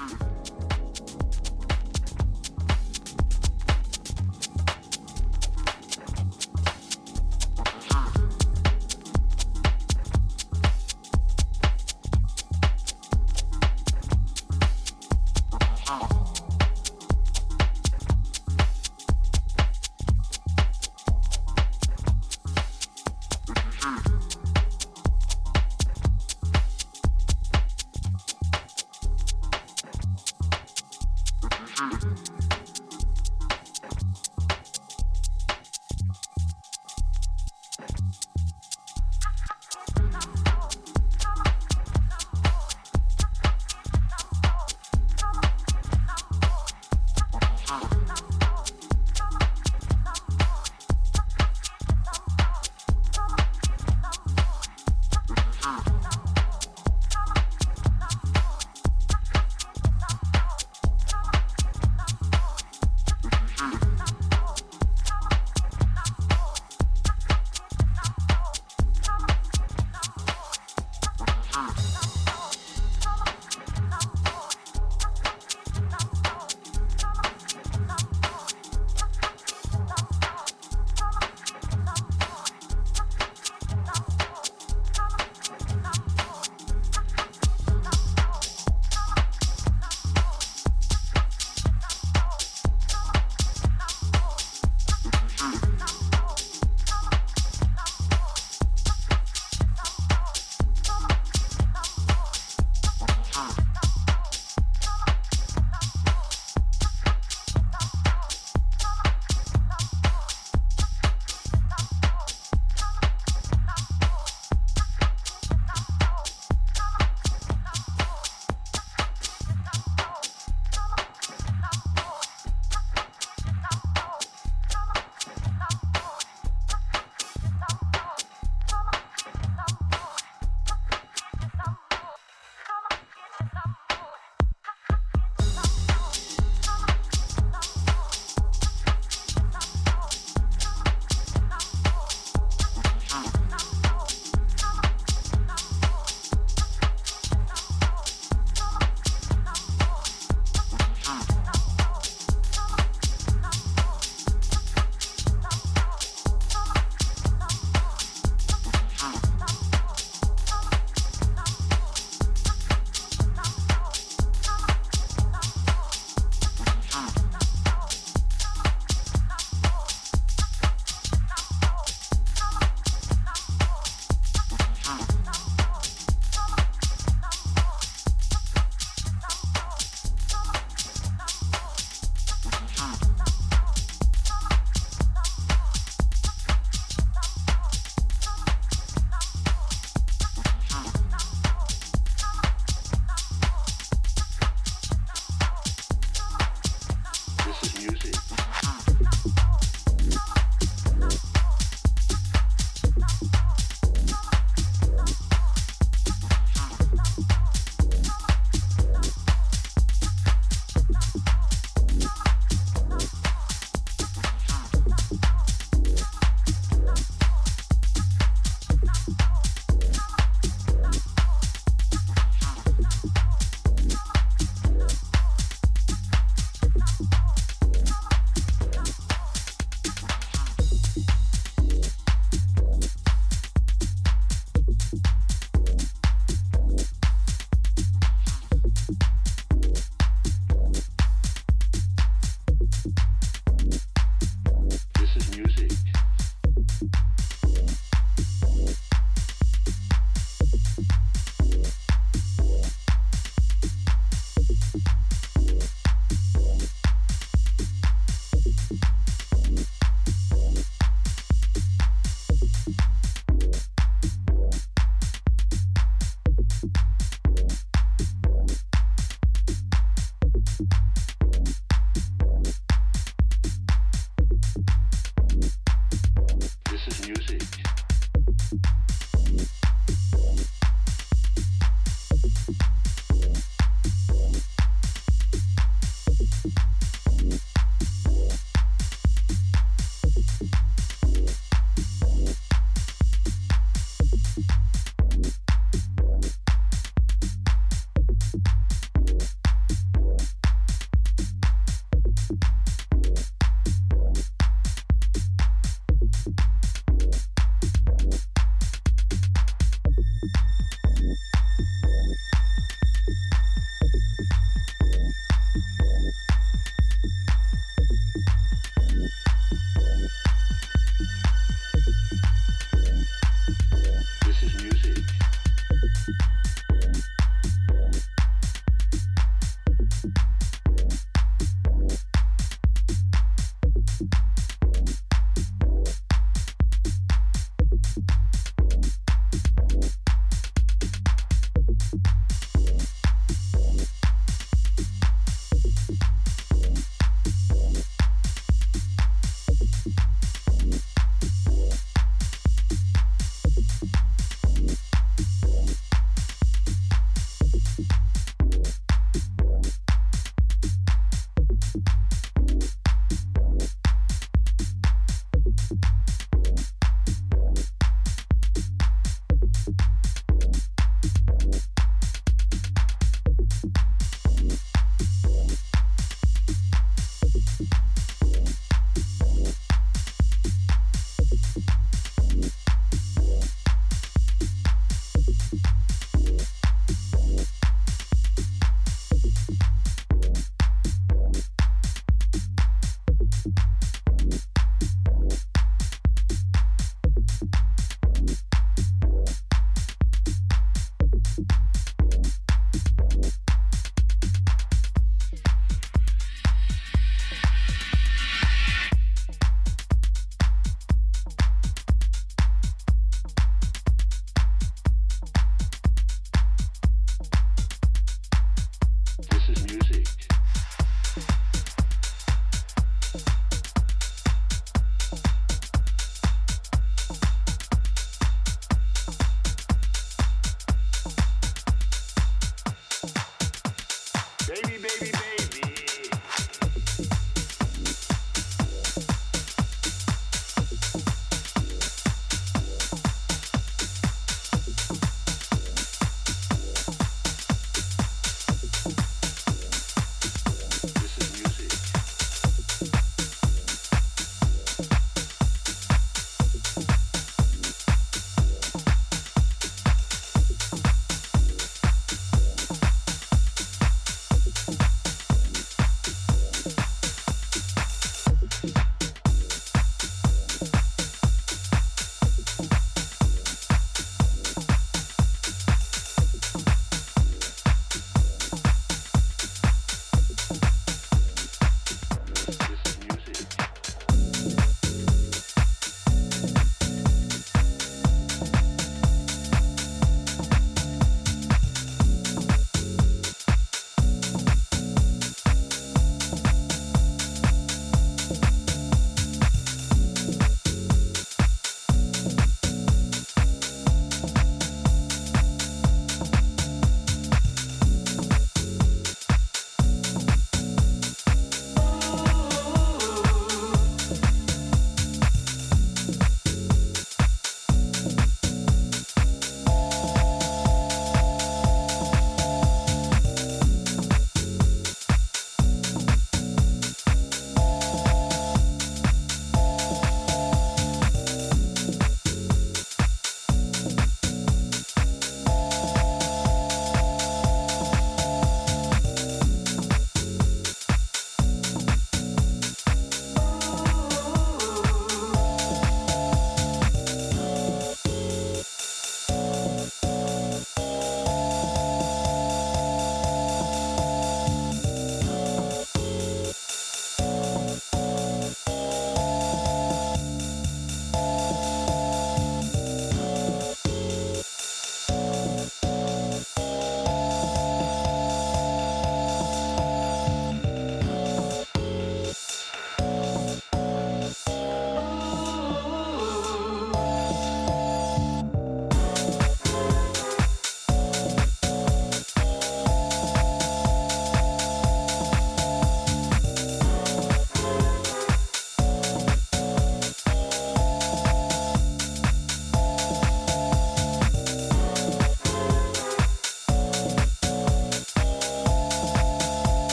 Beautiful.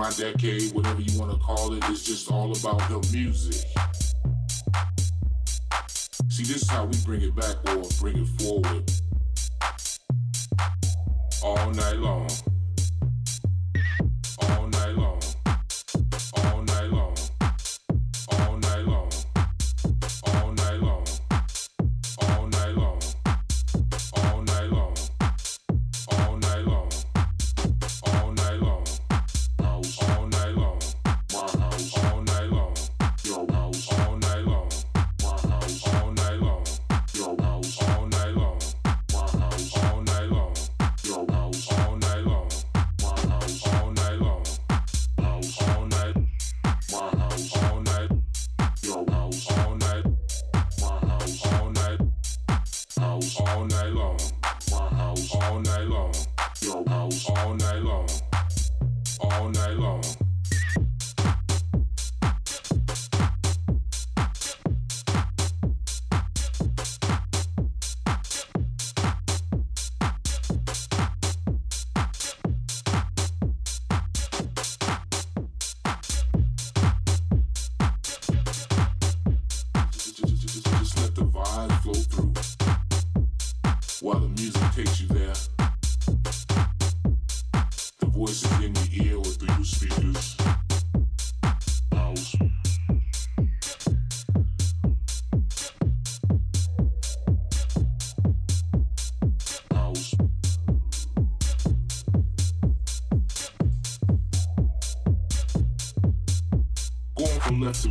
my decade, whatever you want to call it, is just all about the music. See, this is how we bring it back or bring it forward all night long.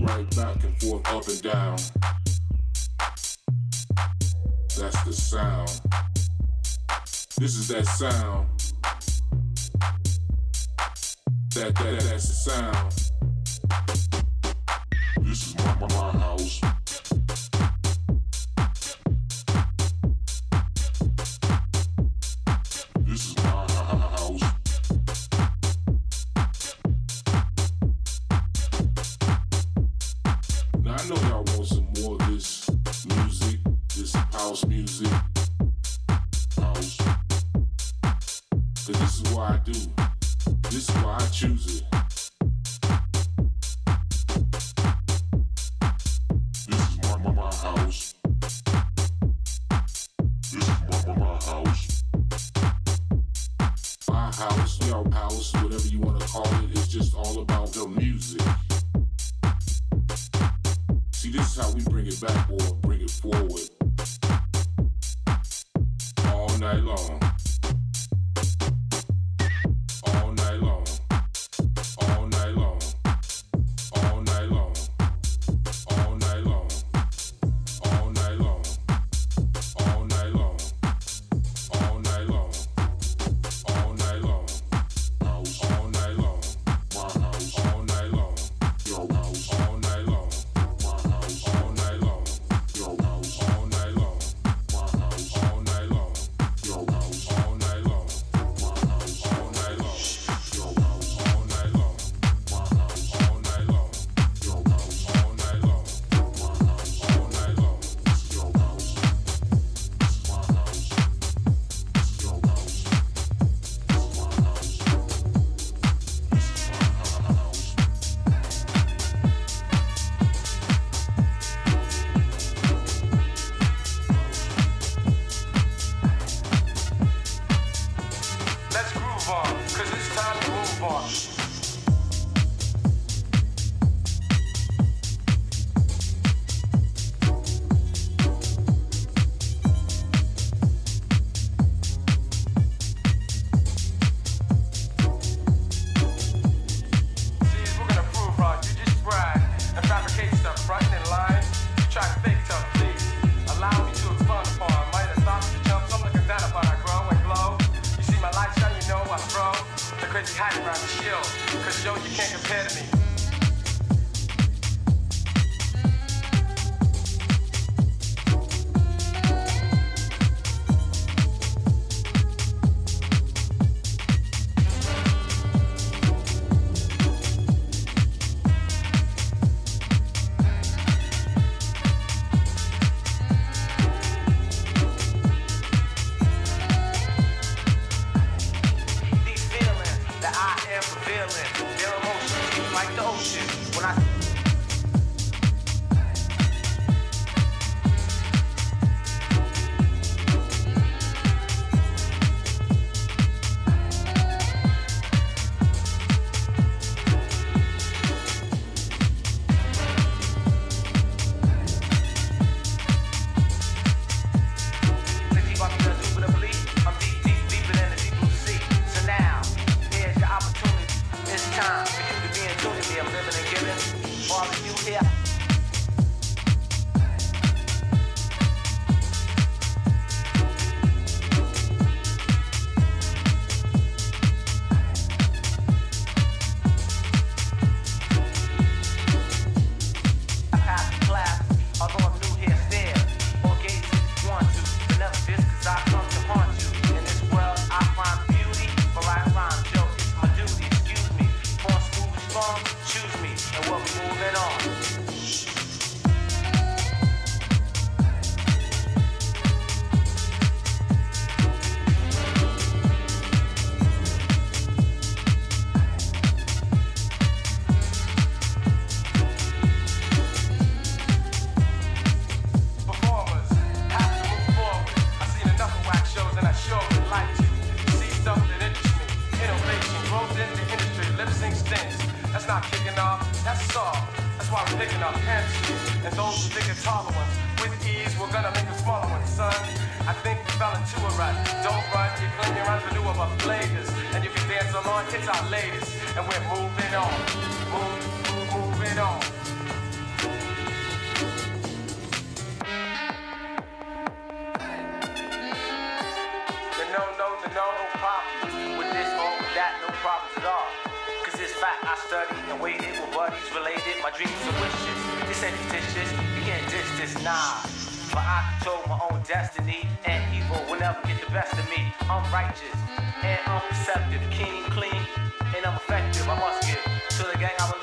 right back and forth, up and down. That's the sound. This is that sound. hot, bro. Chill. Cause yo, you can't compare to me. Not kicking off, that's soft. That's why we're picking up pencils. And those who think it's taller ones, with ease, we're gonna make the smaller ones, son. I think we fell into a rut. Don't run, you claim you're revenue of our flavors. And you can dance along, it's our latest. And we're moving on. Move, move, moving on. Studied and waited with buddies related. My dreams and wishes. This ain't fictitious. You can't diss this, nah. But I control my own destiny, and evil will never get the best of me. I'm righteous and unperceptive, keen, clean, and I'm effective. I must give to the gang I belong